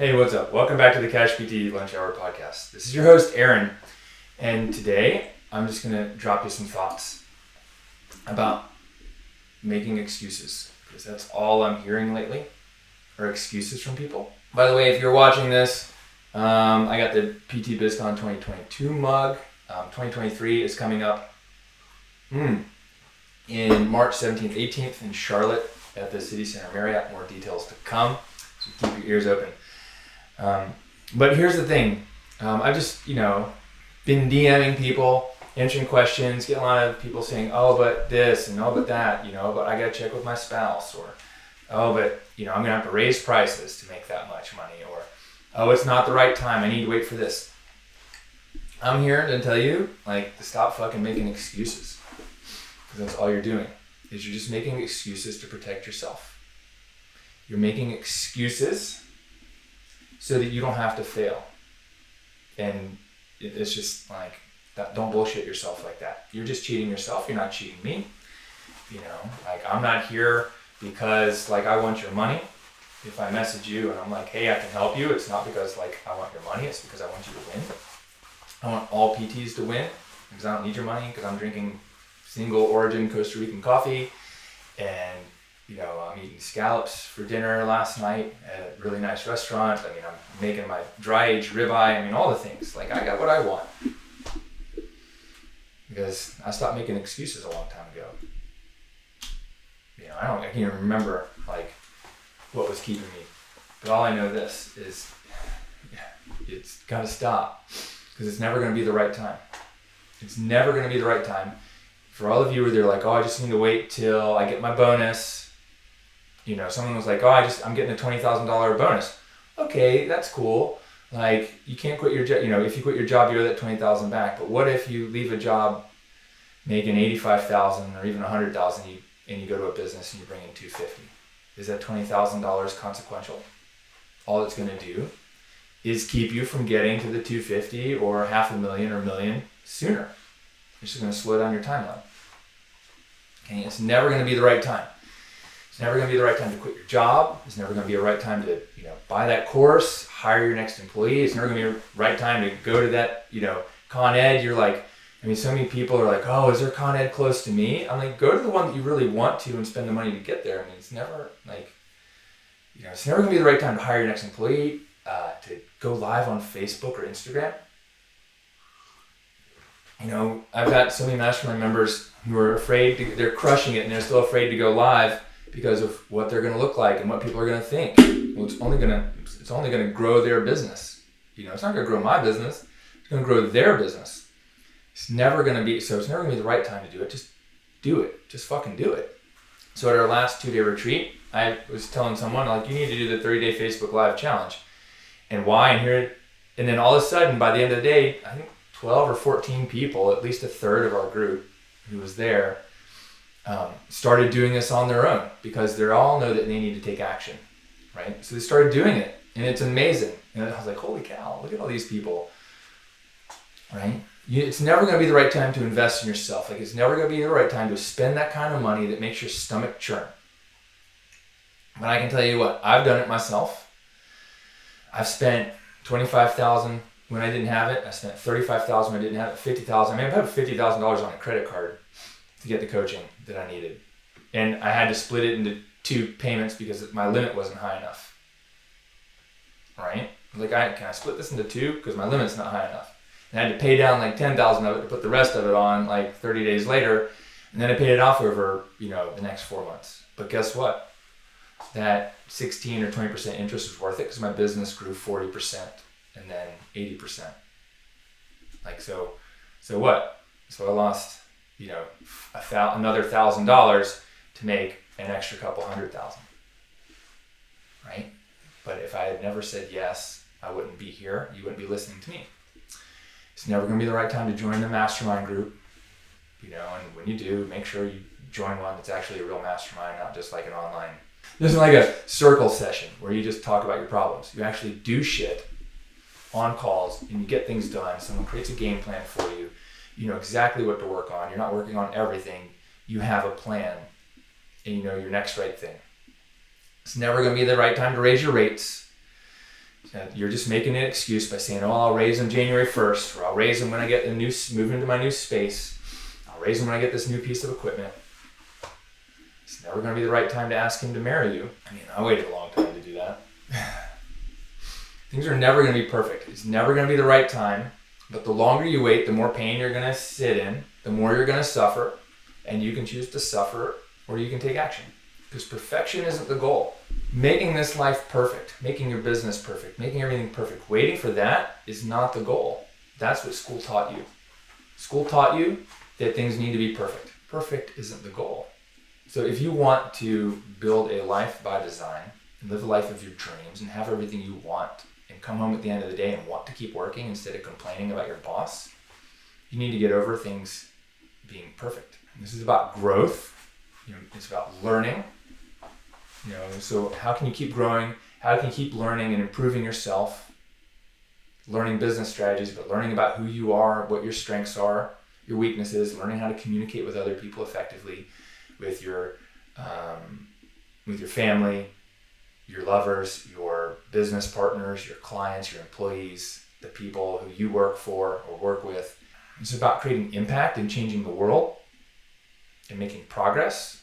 Hey, what's up? Welcome back to the Cash PT Lunch Hour podcast. This is your host, Aaron, and today I'm just going to drop you some thoughts about making excuses because that's all I'm hearing lately are excuses from people. By the way, if you're watching this, um, I got the PT BizCon 2022 mug. Um, 2023 is coming up mm, in March 17th, 18th in Charlotte at the City Center Marriott. More details to come, so keep your ears open. Um, but here's the thing. Um, I've just, you know, been DMing people, answering questions, get a lot of people saying, oh, but this and oh, but that, you know, but I got to check with my spouse or, oh, but, you know, I'm going to have to raise prices to make that much money or, oh, it's not the right time. I need to wait for this. I'm here to tell you, like, to stop fucking making excuses. Because that's all you're doing, is you're just making excuses to protect yourself. You're making excuses so that you don't have to fail. And it's just like don't bullshit yourself like that. You're just cheating yourself. You're not cheating me. You know, like I'm not here because like I want your money. If I message you and I'm like, hey, I can help you, it's not because like I want your money. It's because I want you to win. I want all PTs to win because I don't need your money because I'm drinking single origin Costa Rican coffee and you know, I'm eating scallops for dinner last night at a really nice restaurant. I mean, I'm making my dry aged ribeye. I mean, all the things. Like, I got what I want. Because I stopped making excuses a long time ago. You know, I don't, I can't even remember, like, what was keeping me. But all I know this is it's got to stop because it's never going to be the right time. It's never going to be the right time. For all of you who are like, oh, I just need to wait till I get my bonus you know, someone was like, "Oh, I just I'm getting a twenty thousand dollar bonus." Okay, that's cool. Like you can't quit your job. You know, if you quit your job, you owe that twenty thousand back. But what if you leave a job making eighty five thousand or even a hundred thousand, and you go to a business and you bring in two fifty? Is that twenty thousand dollars consequential? All it's going to do is keep you from getting to the 250 or half a million or a million sooner. It's just going to slow down your timeline. Okay, it's never going to be the right time. It's never going to be the right time to quit your job. It's never going to be a right time to, you know, buy that course, hire your next employee. It's never going to be a right time to go to that, you know, Con Ed. You're like, I mean, so many people are like, oh, is there Con Ed close to me? I'm like, go to the one that you really want to and spend the money to get there. I mean, it's never like, you know, it's never going to be the right time to hire your next employee, uh, to go live on Facebook or Instagram. You know, I've got so many mastermind members who are afraid to, they're crushing it and they're still afraid to go live because of what they're going to look like and what people are going to think. Well, it's only going to it's only going to grow their business. You know, it's not going to grow my business. It's going to grow their business. It's never going to be so. It's never going to be the right time to do it. Just do it. Just fucking do it. So at our last two day retreat, I was telling someone like, you need to do the 30 day Facebook Live challenge, and why? And here, and then all of a sudden, by the end of the day, I think 12 or 14 people, at least a third of our group who was there, um, started doing this on their own because they all know that they need to take action, right? So they started doing it, and it's amazing. And I was like, holy cow, look at all these people, right? You, it's never going to be the right time to invest in yourself. Like it's never going to be the right time to spend that kind of money that makes your stomach churn. But I can tell you what, I've done it myself. I've spent twenty-five thousand when I didn't have it. I spent thirty-five thousand when I didn't have it. Fifty thousand. I mean, I have fifty thousand dollars on a credit card to get the coaching that I needed. And I had to split it into two payments because my limit wasn't high enough. Right? Like, I can I split this into two because my limit's not high enough. And I had to pay down like 10,000 of it to put the rest of it on like 30 days later. And then I paid it off over, you know, the next four months. But guess what? That 16 or 20% interest was worth it because my business grew 40% and then 80%. Like, so, so what? So I lost you know, a another thousand dollars to make an extra couple hundred thousand. Right? But if I had never said yes, I wouldn't be here. You wouldn't be listening to me. It's never going to be the right time to join the mastermind group. You know, and when you do, make sure you join one that's actually a real mastermind, not just like an online. This is like a circle session where you just talk about your problems. You actually do shit on calls and you get things done. Someone creates a game plan for you. You know exactly what to work on. You're not working on everything. You have a plan and you know your next right thing. It's never going to be the right time to raise your rates. Uh, you're just making an excuse by saying, "Oh, I'll raise them January 1st, or I'll raise them when I get a new move into my new space. I'll raise them when I get this new piece of equipment." It's never going to be the right time to ask him to marry you. I mean, I waited a long time to do that. Things are never going to be perfect. It's never going to be the right time. But the longer you wait, the more pain you're going to sit in, the more you're going to suffer, and you can choose to suffer or you can take action. Because perfection isn't the goal. Making this life perfect, making your business perfect, making everything perfect, waiting for that is not the goal. That's what school taught you. School taught you that things need to be perfect. Perfect isn't the goal. So if you want to build a life by design and live a life of your dreams and have everything you want and come home at the end of the day and want to keep working instead of complaining about your boss, you need to get over things being perfect. And this is about growth. You know, it's about learning. You know, so how can you keep growing? How can you keep learning and improving yourself? Learning business strategies, but learning about who you are, what your strengths are, your weaknesses, learning how to communicate with other people effectively, with your um, with your family, your lovers, your business partners, your clients, your employees, the people who you work for or work with. It's about creating impact and changing the world and making progress.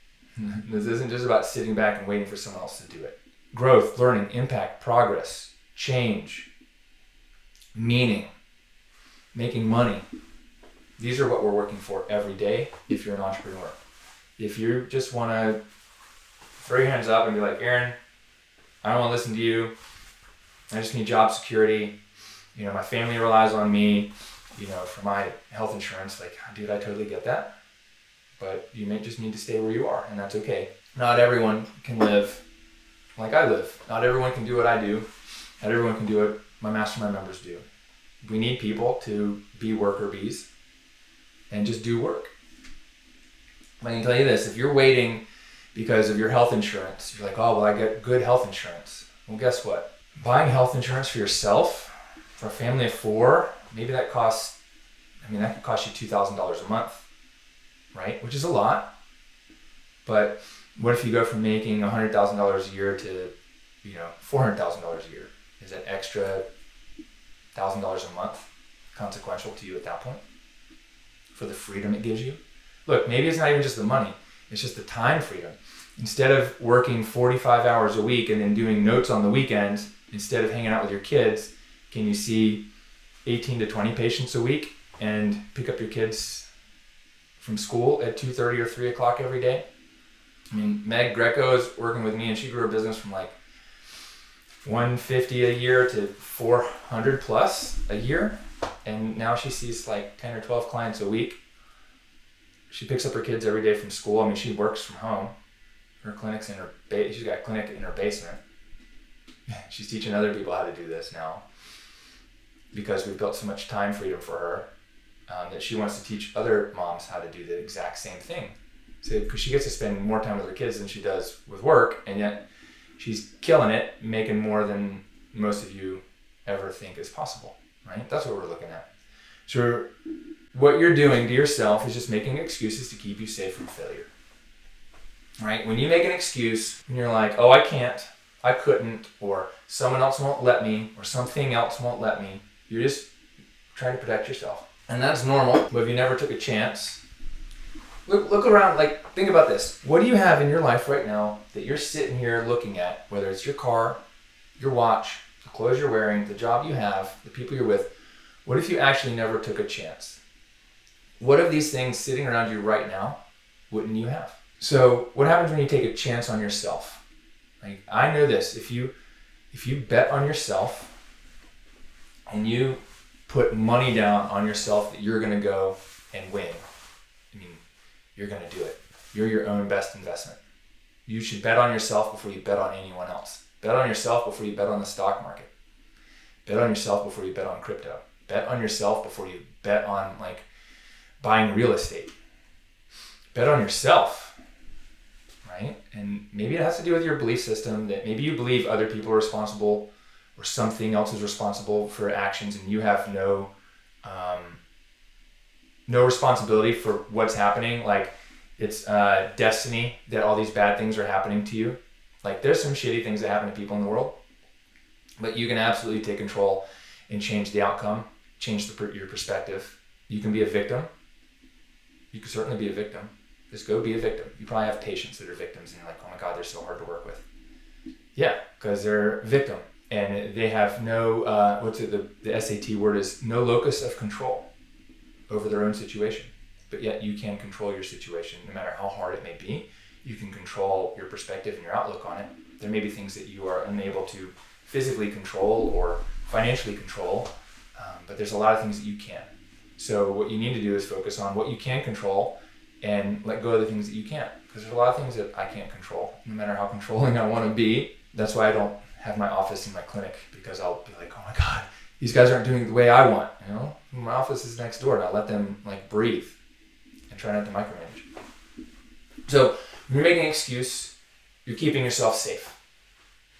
this isn't just about sitting back and waiting for someone else to do it. Growth, learning, impact, progress, change, meaning, making money. These are what we're working for every day if you're an entrepreneur. If you just want to throw your hands up and be like, Aaron, I don't want to listen to you. I just need job security. You know, my family relies on me, you know, for my health insurance. Like, dude, I totally get that but you may just need to stay where you are, and that's okay. Not everyone can live like I live. Not everyone can do what I do. Not everyone can do what my mastermind members do. We need people to be worker bees and just do work. I can tell you this if you're waiting because of your health insurance, you're like, oh, well, I get good health insurance. Well, guess what? Buying health insurance for yourself, for a family of four, maybe that costs, I mean, that could cost you $2,000 a month right? Which is a lot. But what if you go from making $100,000 a year to, you know, $400,000 a year? Is that extra $1,000 a month consequential to you at that point? For the freedom it gives you? Look, maybe it's not even just the money, it's just the time freedom. Instead of working 45 hours a week and then doing notes on the weekends, instead of hanging out with your kids, can you see 18 to 20 patients a week and pick up your kids from school at 2.30 or 3 o'clock every day. I mean, Meg Greco is working with me and she grew her business from like 150 a year to 400 plus a year. And now she sees like 10 or 12 clients a week. She picks up her kids every day from school. I mean, she works from home. Her clinic's in her, ba- she's got a clinic in her basement. She's teaching other people how to do this now because we've built so much time freedom for her um, that she wants to teach other moms how to do the exact same thing. So, because she gets to spend more time with her kids than she does with work, and yet she's killing it, making more than most of you ever think is possible, right? That's what we're looking at. So, what you're doing to yourself is just making excuses to keep you safe from failure, right? When you make an excuse and you're like, oh, I can't, I couldn't, or someone else won't let me, or something else won't let me, you're just trying to protect yourself and that's normal. But if you never took a chance, look look around. Like think about this. What do you have in your life right now that you're sitting here looking at? Whether it's your car, your watch, the clothes you're wearing, the job you have, the people you're with. What if you actually never took a chance? What of these things sitting around you right now wouldn't you have? So what happens when you take a chance on yourself? Like I know this. If you if you bet on yourself and you put money down on yourself that you're going to go and win. I mean, you're going to do it. You're your own best investment. You should bet on yourself before you bet on anyone else. Bet on yourself before you bet on the stock market. Bet on yourself before you bet on crypto. Bet on yourself before you bet on like buying real estate. Bet on yourself. Right? And maybe it has to do with your belief system that maybe you believe other people are responsible or something else is responsible for actions and you have no um, no responsibility for what's happening like it's uh, destiny that all these bad things are happening to you like there's some shitty things that happen to people in the world but you can absolutely take control and change the outcome change the, your perspective you can be a victim you can certainly be a victim just go be a victim you probably have patients that are victims and you're like oh my god they're so hard to work with yeah because they're victim and they have no uh, what's it the, the SAT word is no locus of control over their own situation. But yet you can control your situation no matter how hard it may be. You can control your perspective and your outlook on it. There may be things that you are unable to physically control or financially control, um, but there's a lot of things that you can. So what you need to do is focus on what you can control and let go of the things that you can't. Because there's a lot of things that I can't control, no matter how controlling I want to be. That's why I don't have my office in my clinic because I'll be like, oh my god, these guys aren't doing it the way I want. You know, my office is next door, and I let them like breathe and try not to micromanage. So when you're making an excuse, you're keeping yourself safe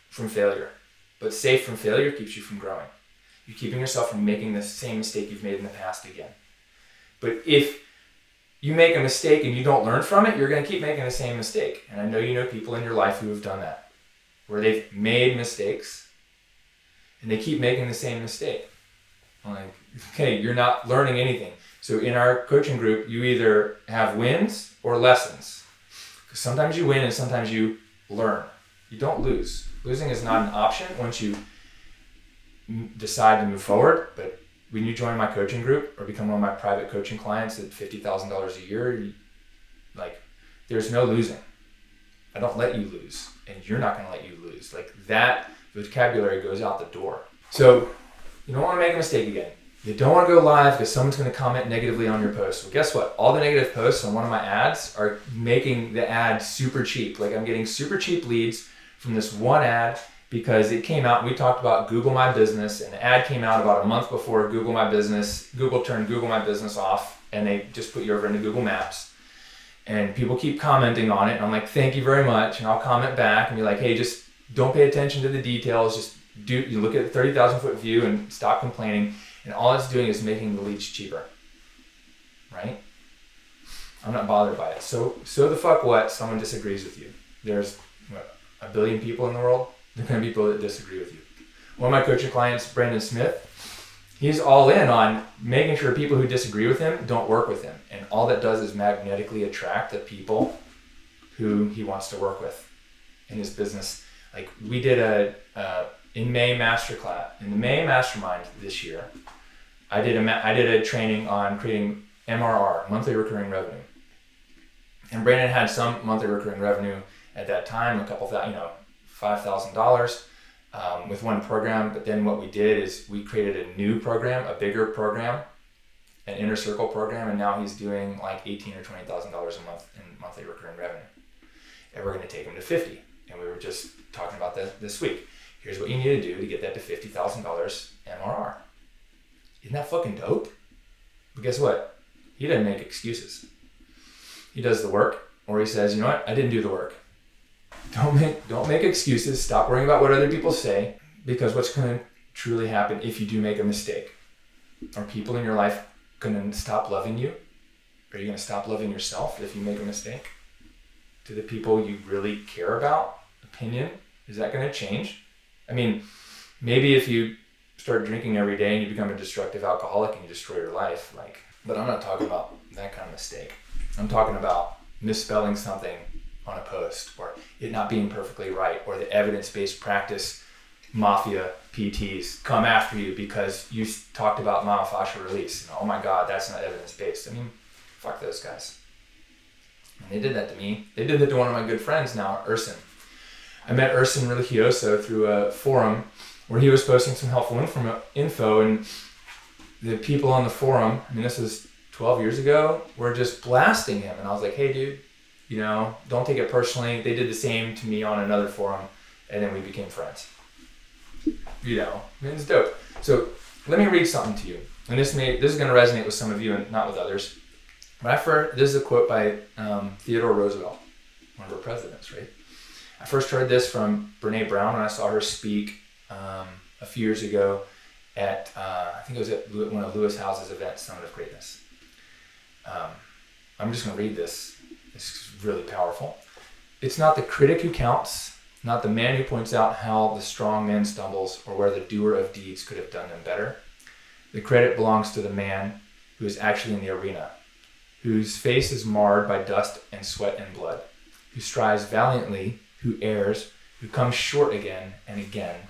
from failure. But safe from failure keeps you from growing. You're keeping yourself from making the same mistake you've made in the past again. But if you make a mistake and you don't learn from it, you're going to keep making the same mistake. And I know you know people in your life who have done that where they've made mistakes and they keep making the same mistake. I'm like, okay, you're not learning anything. So in our coaching group, you either have wins or lessons. Because sometimes you win and sometimes you learn. You don't lose. Losing is not an option once you decide to move forward. But when you join my coaching group or become one of my private coaching clients at $50,000 a year, like, there's no losing. I don't let you lose and you're not going to let you lose. Like that vocabulary goes out the door. So you don't want to make a mistake again. You don't want to go live because someone's going to comment negatively on your post. Well, guess what? All the negative posts on one of my ads are making the ad super cheap. Like I'm getting super cheap leads from this one ad because it came out. We talked about Google My Business, and the ad came out about a month before Google My Business. Google turned Google My Business off, and they just put you over into Google Maps and people keep commenting on it and i'm like thank you very much and i'll comment back and be like hey just don't pay attention to the details just do you look at the 30000 foot view and stop complaining and all it's doing is making the leads cheaper right i'm not bothered by it so so the fuck what someone disagrees with you there's what, a billion people in the world there are going to be people that disagree with you one of my coaching clients brandon smith he's all in on making sure people who disagree with him don't work with him. And all that does is magnetically attract the people who he wants to work with in his business. Like we did a uh, in May masterclass in the May mastermind this year. I did a I did a training on creating MRR monthly recurring revenue. And Brandon had some monthly recurring revenue at that time, a couple thousand, you know, five thousand dollars um, with one program. But then what we did is we created a new program, a bigger program, an inner circle program, and now he's doing like eighteen or twenty thousand dollars a month in monthly recurring revenue. And we're going to take him to fifty. And we were just talking about that this week. Here's what you need to do to get that to fifty thousand dollars MRR. Isn't that fucking dope? But guess what? He doesn't make excuses. He does the work, or he says, you know what, I didn't do the work. Don't make don't make excuses. Stop worrying about what other people say because what's going to truly happen if you do make a mistake? Are people in your life going to stop loving you? Are you going to stop loving yourself if you make a mistake? Do the people you really care about opinion is that going to change? I mean, maybe if you start drinking every day and you become a destructive alcoholic and you destroy your life, like. But I'm not talking about that kind of mistake. I'm talking about misspelling something on a post or it not being perfectly right or the evidence-based practice mafia PTs come after you because you talked about myofascial release. And, oh my God, that's not evidence-based. I mean, fuck those guys. And they did that to me. They did that to one of my good friends now, Erson. I met Erson Religioso through a forum where he was posting some helpful info and the people on the forum, I mean, this was 12 years ago, were just blasting him. And I was like, hey, dude, You know, don't take it personally. They did the same to me on another forum, and then we became friends. You know, it's dope. So let me read something to you, and this may this is going to resonate with some of you and not with others. When I first, this is a quote by um, Theodore Roosevelt, one of our presidents, right? I first heard this from Brene Brown when I saw her speak um, a few years ago at uh, I think it was at one of Lewis Howes's events, Summit of Greatness. Um, I'm just going to read this. Really powerful. It's not the critic who counts, not the man who points out how the strong man stumbles or where the doer of deeds could have done them better. The credit belongs to the man who is actually in the arena, whose face is marred by dust and sweat and blood, who strives valiantly, who errs, who comes short again and again,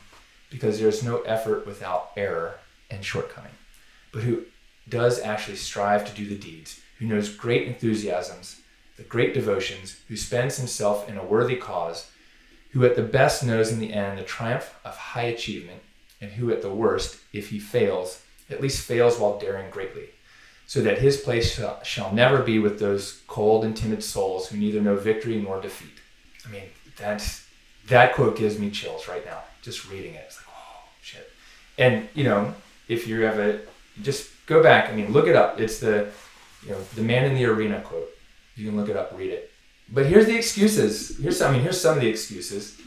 because there is no effort without error and shortcoming, but who does actually strive to do the deeds, who knows great enthusiasms, the great devotions, who spends himself in a worthy cause, who at the best knows in the end the triumph of high achievement, and who at the worst, if he fails, at least fails while daring greatly, so that his place shall, never be with those cold and timid souls who neither know victory nor defeat. I mean, that's that quote gives me chills right now, just reading it. It's like, oh shit. And you know, if you have a just go back. I mean, look it up. It's the you know the man in the arena quote. You can look it up, read it. But here's the excuses. Here's I mean, here's some of the excuses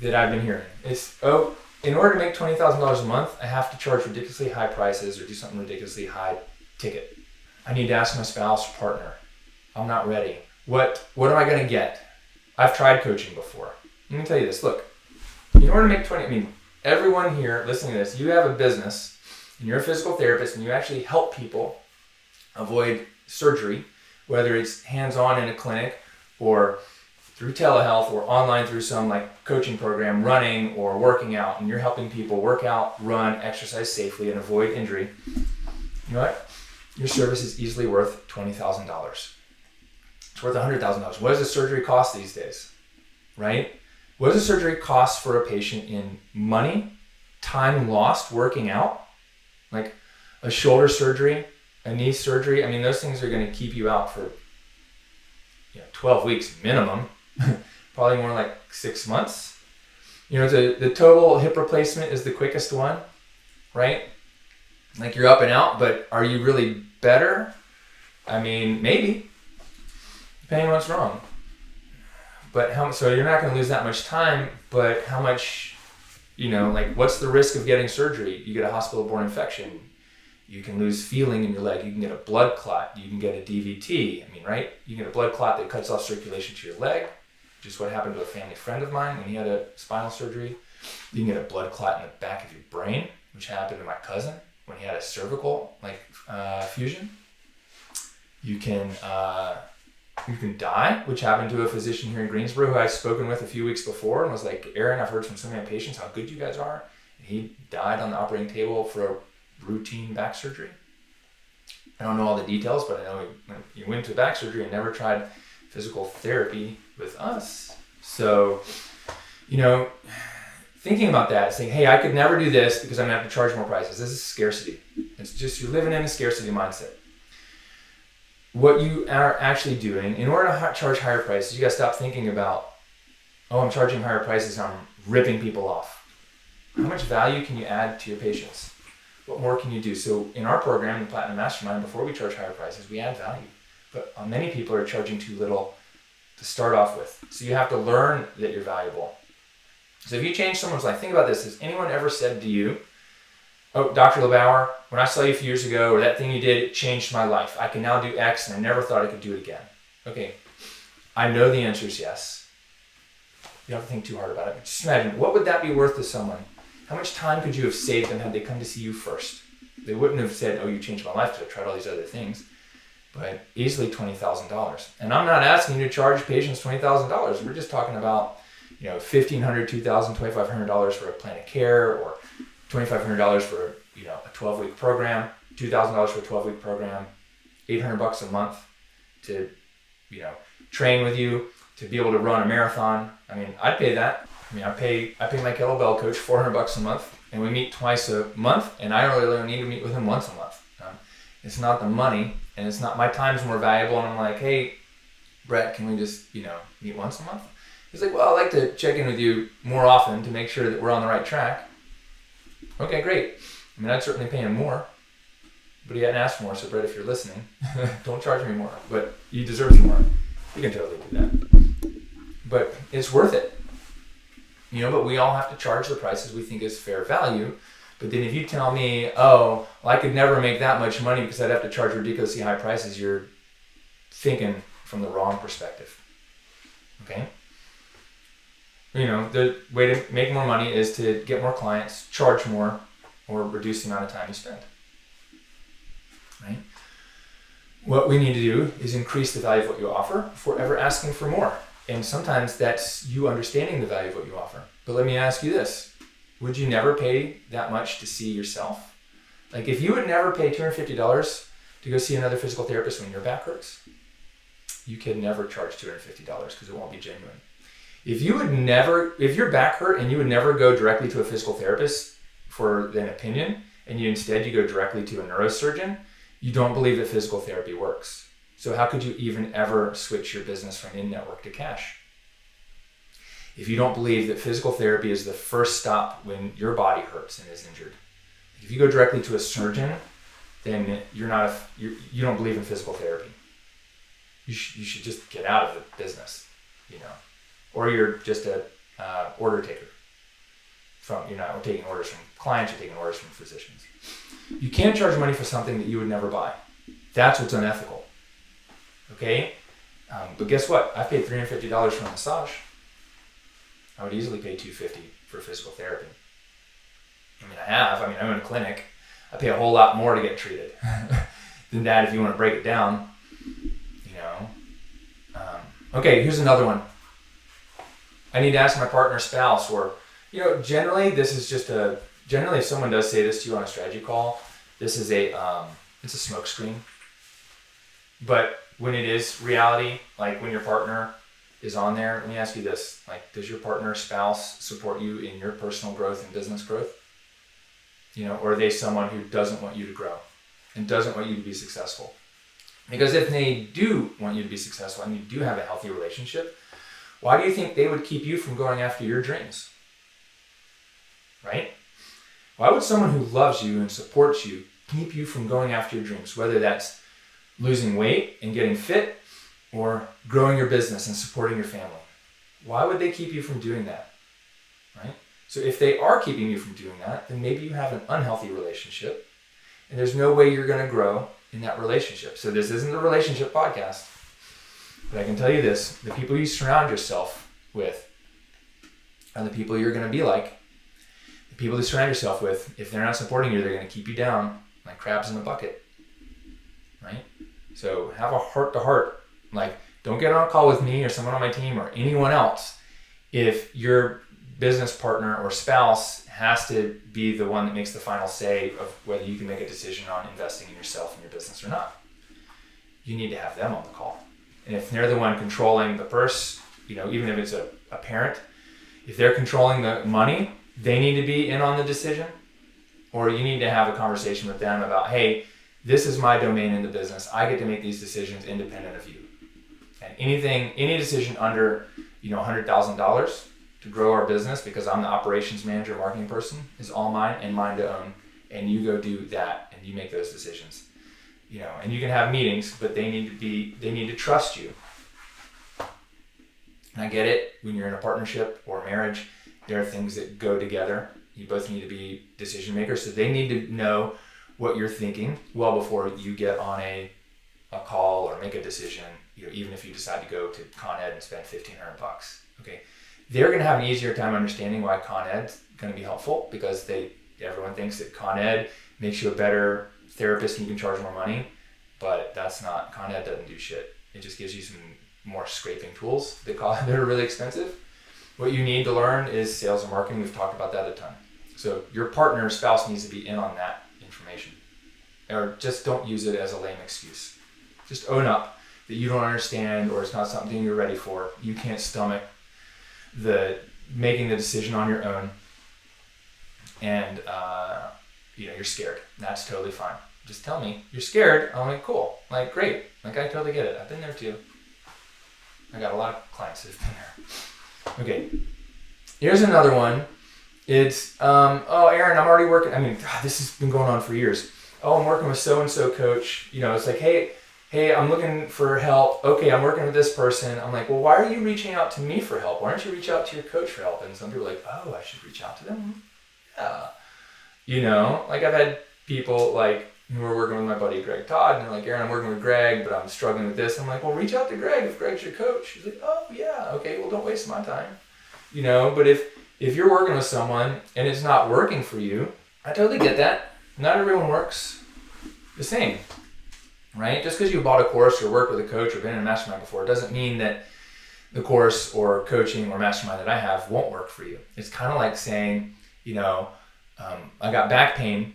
that I've been hearing. It's oh, in order to make twenty thousand dollars a month, I have to charge ridiculously high prices or do something ridiculously high ticket. I need to ask my spouse or partner. I'm not ready. What what am I going to get? I've tried coaching before. Let me tell you this. Look, in order to make twenty, I mean, everyone here listening to this, you have a business and you're a physical therapist and you actually help people avoid surgery, whether it's hands-on in a clinic or through telehealth or online through some like coaching program, running or working out, and you're helping people work out, run, exercise safely, and avoid injury. You know what? Your service is easily worth twenty thousand dollars. It's worth hundred thousand dollars. What does a surgery cost these days? Right? What does a surgery cost for a patient in money, time lost working out, like a shoulder surgery, a knee surgery? I mean, those things are going to keep you out for you know, 12 weeks minimum, probably more like six months. You know, the, the total hip replacement is the quickest one, right? Like you're up and out, but are you really better? I mean, maybe, depending on what's wrong. But how so you're not going to lose that much time, but how much, you know, like what's the risk of getting surgery? You get a hospital-borne infection. You can lose feeling in your leg. You can get a blood clot. You can get a DVT. I mean, right? You get a blood clot that cuts off circulation to your leg, is what happened to a family friend of mine when he had a spinal surgery. You can get a blood clot in the back of your brain, which happened to my cousin when he had a cervical like uh, fusion. You can uh, you can die, which happened to a physician here in Greensboro who I'd spoken with a few weeks before and was like, Aaron, I've heard from so many patients how good you guys are. And he died on the operating table for a routine back surgery. I don't know all the details, but I know he, he went to back surgery and never tried physical therapy with us. So, you know, thinking about that, saying, hey, I could never do this because I'm gonna have to charge more prices. This is scarcity. It's just you're living in a scarcity mindset what you are actually doing in order to charge higher prices you got to stop thinking about oh i'm charging higher prices i'm ripping people off how much value can you add to your patients what more can you do so in our program the platinum mastermind before we charge higher prices we add value but uh, many people are charging too little to start off with so you have to learn that you're valuable so if you change someone's life think about this has anyone ever said to you oh, Dr. LeBauer, when I saw you a few years ago, or that thing you did, it changed my life. I can now do X, and I never thought I could do it again. Okay, I know the answer is yes. You don't have to think too hard about it. Just imagine, what would that be worth to someone? How much time could you have saved them had they come to see you first? They wouldn't have said, oh, you changed my life because I tried all these other things. But easily $20,000. And I'm not asking you to charge patients $20,000. We're just talking about, you know, $1,500, $2,000, $2,500 for a plan of care or $2,500 for you know a 12 week program, $2,000 for a 12 week program, 800 bucks a month to you know train with you to be able to run a marathon. I mean, I'd pay that. I mean, I pay I pay my kettlebell coach 400 bucks a month, and we meet twice a month, and I really need to meet with him once a month. Um, it's not the money, and it's not my time's more valuable. And I'm like, hey, Brett, can we just, you know, meet once a month? He's like, well, I'd like to check in with you more often to make sure that we're on the right track. Okay, great. I mean, I'd certainly pay him more, but he hadn't asked for more. So, Brett, if you're listening, don't charge me more, but you deserve more. You can totally do that. But it's worth it. You know, but we all have to charge the prices we think is fair value. But then if you tell me, oh, well, I could never make that much money because I'd have to charge ridiculously high prices, you're thinking from the wrong perspective. Okay? You know, the way to make more money is to get more clients, charge more, or reduce the amount of time you spend. Right? What we need to do is increase the value of what you offer before ever asking for more. And sometimes that's you understanding the value of what you offer. But let me ask you this Would you never pay that much to see yourself? Like, if you would never pay $250 to go see another physical therapist when your back hurts, you can never charge $250 because it won't be genuine. If you would never, if your back hurt and you would never go directly to a physical therapist for an opinion, and you instead you go directly to a neurosurgeon, you don't believe that physical therapy works. So how could you even ever switch your business from in-network to cash? If you don't believe that physical therapy is the first stop when your body hurts and is injured, if you go directly to a surgeon, then you're not a, you're, you don't believe in physical therapy. You, sh- you should just get out of the business, you know, or you're just a uh, order taker. From you're not taking orders from clients, you're taking orders from physicians. You can't charge money for something that you would never buy. That's what's unethical. Okay, um, but guess what? I paid three hundred fifty dollars for a massage. I would easily pay two fifty for physical therapy. I mean, I have. I mean, I'm in a clinic. I pay a whole lot more to get treated than that if you want to break it down. You know. Um, okay, here's another one. I need to ask my partner, spouse, or you know, generally this is just a generally if someone does say this to you on a strategy call, this is a um, it's a smokescreen. But when it is reality, like when your partner is on there, let me ask you this: like, does your partner, spouse, support you in your personal growth and business growth? You know, or are they someone who doesn't want you to grow and doesn't want you to be successful? Because if they do want you to be successful and you do have a healthy relationship, why do you think they would keep you from going after your dreams? Right? Why would someone who loves you and supports you keep you from going after your dreams, whether that's losing weight and getting fit or growing your business and supporting your family? Why would they keep you from doing that? Right? So if they are keeping you from doing that, then maybe you have an unhealthy relationship and there's no way you're going to grow in that relationship. So this isn't a relationship podcast. But I can tell you this, the people you surround yourself with are the people you're going to be like. The people you surround yourself with, if they're not supporting you, they're going to keep you down like crabs in a bucket. So have a heart to heart. Like, don't get on a call with me or someone on my team or anyone else if your business partner or spouse has to be the one that makes the final say of whether you can make a decision on investing in yourself and your business or not. You need to have them on the call. And if they're the one controlling the purse, you know, even if it's a, a parent, if they're controlling the money, they need to be in on the decision. Or you need to have a conversation with them about, hey, this is my domain in the business. I get to make these decisions independent of you. And anything, any decision under, you know, hundred thousand dollars to grow our business because I'm the operations manager, marketing person, is all mine and mine to own. And you go do that and you make those decisions. You know, and you can have meetings, but they need to be they need to trust you. And I get it when you're in a partnership or marriage, there are things that go together. You both need to be decision makers, so they need to know what you're thinking well before you get on a a call or make a decision. You know, even if you decide to go to Con Ed and spend fifteen hundred bucks. Okay, they're going to have an easier time understanding why Con Ed's going to be helpful because they everyone thinks that Con Ed makes you a better therapist and you can charge more money, but that's not Con Ed doesn't do shit. It just gives you some more scraping tools that cost, that are really expensive. What you need to learn is sales and marketing. We've talked about that a ton. So your partner, spouse needs to be in on that information, or just don't use it as a lame excuse. Just own up that you don't understand or it's not something you're ready for. You can't stomach the making the decision on your own, and uh, you know you're scared. That's totally fine. Just tell me you're scared. I'm like, cool, like great, like I totally get it. I've been there too. I got a lot of clients that have been there. Okay, here's another one. It's um, oh Aaron, I'm already working. I mean, God, this has been going on for years. Oh, I'm working with so and so coach. You know, it's like, hey, hey, I'm looking for help. Okay, I'm working with this person. I'm like, well, why are you reaching out to me for help? Why don't you reach out to your coach for help? And some people are like, oh, I should reach out to them. Yeah, you know, like I've had people like who are working with my buddy Greg Todd, and they're like, Aaron, I'm working with Greg, but I'm struggling with this. I'm like, well, reach out to Greg if Greg's your coach. He's like, oh yeah, okay, well, don't waste my time. You know, but if if you're working with someone and it's not working for you, I totally get that. Not everyone works the same, right? Just because you bought a course or worked with a coach or been in a mastermind before doesn't mean that the course or coaching or mastermind that I have won't work for you. It's kind of like saying, you know, um, I got back pain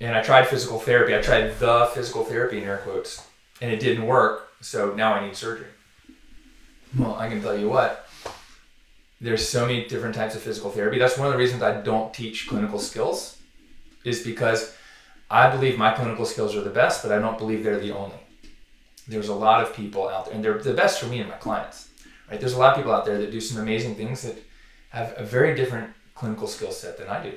and I tried physical therapy. I tried the physical therapy in air quotes and it didn't work. So now I need surgery. Well, I can tell you what, there's so many different types of physical therapy. That's one of the reasons I don't teach clinical skills, is because I believe my clinical skills are the best, but I don't believe they're the only. There's a lot of people out there, and they're the best for me and my clients. Right? There's a lot of people out there that do some amazing things that have a very different clinical skill set than I do.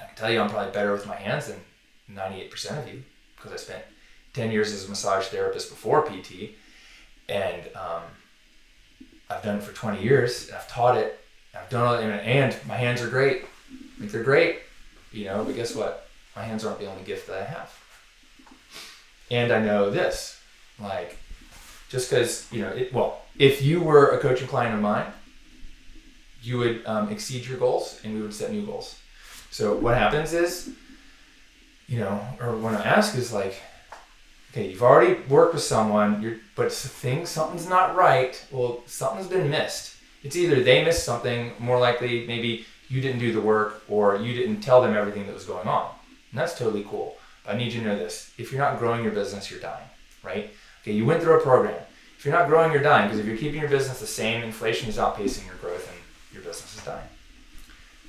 I can tell you, I'm probably better with my hands than 98% of you because I spent 10 years as a massage therapist before PT, and um, I've done it for 20 years. I've taught it. I've done it, and my hands are great. Like they're great, you know. But guess what? My hands aren't the only gift that I have. And I know this, like, just because you know, it, well, if you were a coaching client of mine, you would um, exceed your goals, and we would set new goals. So what happens is, you know, or when I ask is like, okay, you've already worked with someone, you're, but things, something's not right. Well, something's been missed. It's either they missed something, more likely maybe you didn't do the work, or you didn't tell them everything that was going on. And that's totally cool. But I need you to know this: if you're not growing your business, you're dying. Right? Okay, you went through a program. If you're not growing, you're dying. Because if you're keeping your business the same, inflation is outpacing your growth, and your business is dying.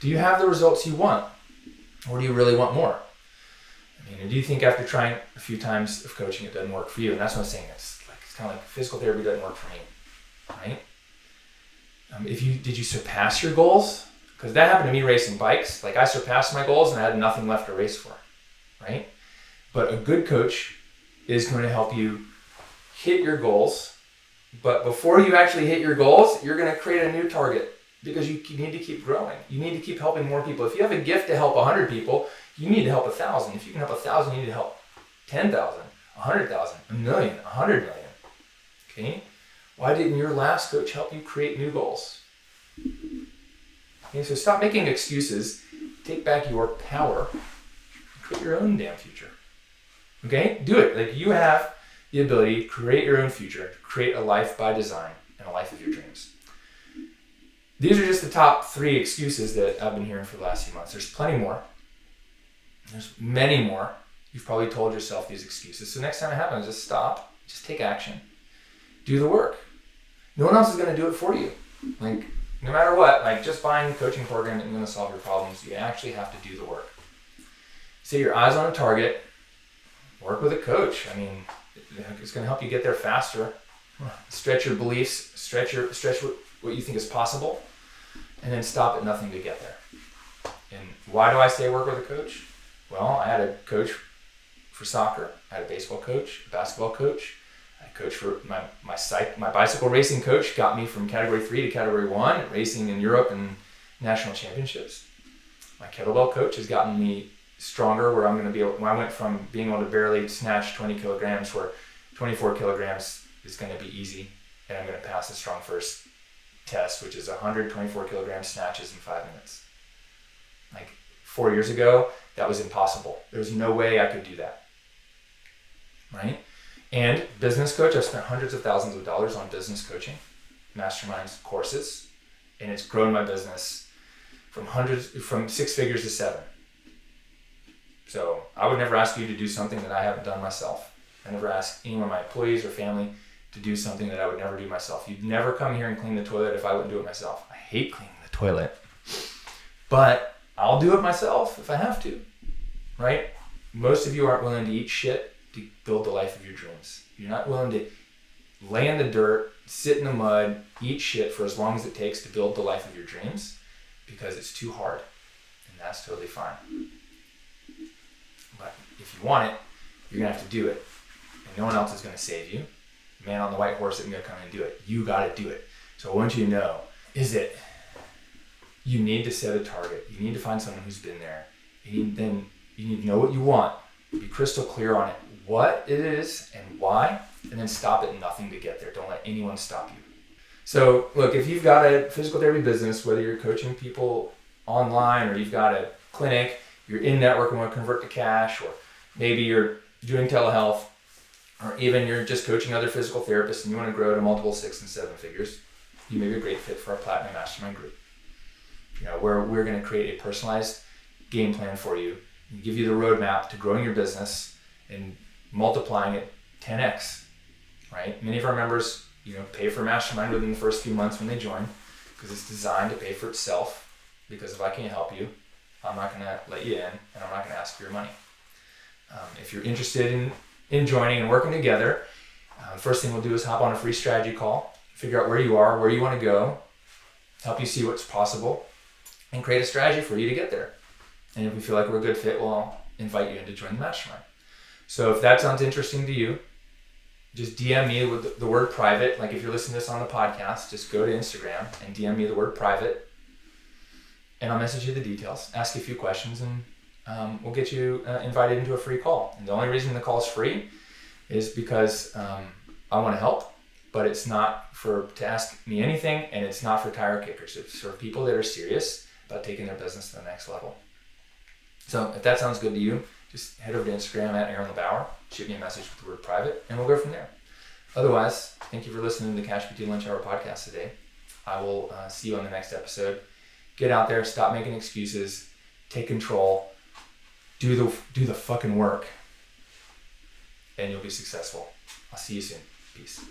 Do you have the results you want, or do you really want more? Mean, do you think after trying a few times of coaching, it doesn't work for you? And that's what I'm saying. It's like it's kind of like physical therapy doesn't work for me, right? Um, if you did you surpass your goals? Because that happened to me racing bikes. Like I surpassed my goals and I had nothing left to race for, right? But a good coach is going to help you hit your goals. But before you actually hit your goals, you're going to create a new target because you need to keep growing. You need to keep helping more people. If you have a gift to help 100 people, you need to help a thousand. If you can help a thousand, you need to help 10,000, 100,000, a million, a 100 million. Okay? Why didn't your last coach help you create new goals? Okay, so stop making excuses. Take back your power. Create your own damn future. Okay? Do it. Like you have the ability to create your own future, create a life by design and a life of your dreams. These are just the top three excuses that I've been hearing for the last few months. There's plenty more. There's many more. You've probably told yourself these excuses. So next time it happens, just stop, just take action, do the work. No one else is going to do it for you. Like no matter what, like just buying a coaching program isn't going to solve your problems. You actually have to do the work. Set your eyes on a target. Work with a coach. I mean, it's going to help you get there faster. Stretch your beliefs. Stretch your stretch what, what you think is possible, and then stop at nothing to get there. And why do I say work with a coach? Well, I had a coach for soccer. I had a baseball coach, a basketball coach. I coached for my my psych, my bicycle racing coach got me from category three to category one, racing in Europe and national championships. My kettlebell coach has gotten me stronger, where I'm going to be. Able, I went from being able to barely snatch 20 kilograms, where 24 kilograms is going to be easy, and I'm going to pass the StrongFirst test, which is 124 kilogram snatches in five minutes. Like four years ago, that was impossible. There's no way I could do that. Right? And business coach, I've spent hundreds of thousands of dollars on business coaching, masterminds, courses, and it's grown my business from hundreds, from six figures to seven. So I would never ask you to do something that I haven't done myself. I never ask any of my employees or family to do something that I would never do myself. You'd never come here and clean the toilet if I wouldn't do it myself. I hate cleaning the toilet. But I'll do it myself if I have to. Right? Most of you aren't willing to eat shit to build the life of your dreams. You're not willing to lay in the dirt, sit in the mud, eat shit for as long as it takes to build the life of your dreams because it's too hard. And that's totally fine. But if you want it, you're going to have to do it. And no one else is going to save you. The man on the white horse isn't going to come and do it. You got to do it. So I want you to know is that you need to set a target. You need to find someone who's been there. You need, then you need to know what you want. Be crystal clear on it, what it is and why, and then stop at nothing to get there. Don't let anyone stop you. So, look, if you've got a physical therapy business, whether you're coaching people online or you've got a clinic, you're in network and want to convert to cash, or maybe you're doing telehealth, or even you're just coaching other physical therapists and you want to grow to multiple six and seven figures, you may be a great fit for our Platinum Mastermind group. You know, where we're going to create a personalized game plan for you and give you the roadmap to growing your business and multiplying it 10x. Right? Many of our members, you know, pay for Mastermind within the first few months when they join because it's designed to pay for itself. Because if I can't help you, I'm not going to let you in and I'm not going to ask for your money. Um, if you're interested in, in joining and working together, uh, first thing we'll do is hop on a free strategy call, figure out where you are, where you want to go, help you see what's possible, and create a strategy for you to get there. And if we feel like we're a good fit, we'll invite you in to join the mastermind. So if that sounds interesting to you, just DM me with the word private. Like if you're listening to this on the podcast, just go to Instagram and DM me the word private, and I'll message you the details, ask you a few questions, and um, we'll get you uh, invited into a free call. And the only reason the call is free is because um, I want to help, but it's not for to ask me anything, and it's not for tire kickers. It's for people that are serious about taking their business to the next level. So if that sounds good to you, just head over to Instagram at Aaron LeBauer, shoot me a message with the word private, and we'll go from there. Otherwise, thank you for listening to the Cash PT Lunch Hour podcast today. I will uh, see you on the next episode. Get out there, stop making excuses, take control, do the do the fucking work, and you'll be successful. I'll see you soon. Peace.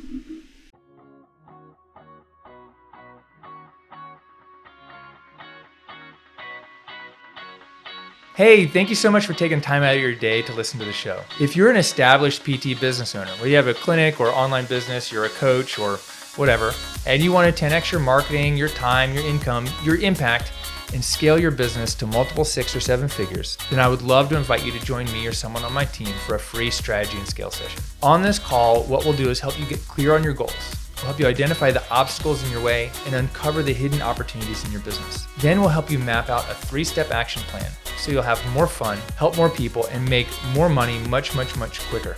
Hey, thank you so much for taking time out of your day to listen to the show. If you're an established PT business owner, where you have a clinic or online business, you're a coach or whatever, and you want to 10x your marketing, your time, your income, your impact, and scale your business to multiple six or seven figures, then I would love to invite you to join me or someone on my team for a free strategy and scale session. On this call, what we'll do is help you get clear on your goals. We'll help you identify the obstacles in your way and uncover the hidden opportunities in your business. Then we'll help you map out a three step action plan so you'll have more fun, help more people, and make more money much, much, much quicker.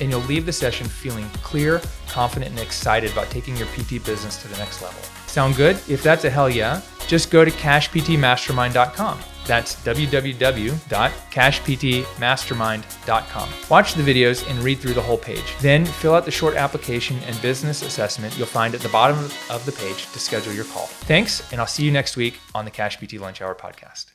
And you'll leave the session feeling clear, confident, and excited about taking your PT business to the next level. Sound good? If that's a hell yeah, just go to cashptmastermind.com. That's www.cashptmastermind.com. Watch the videos and read through the whole page. Then fill out the short application and business assessment you'll find at the bottom of the page to schedule your call. Thanks, and I'll see you next week on the Cash PT Lunch Hour podcast.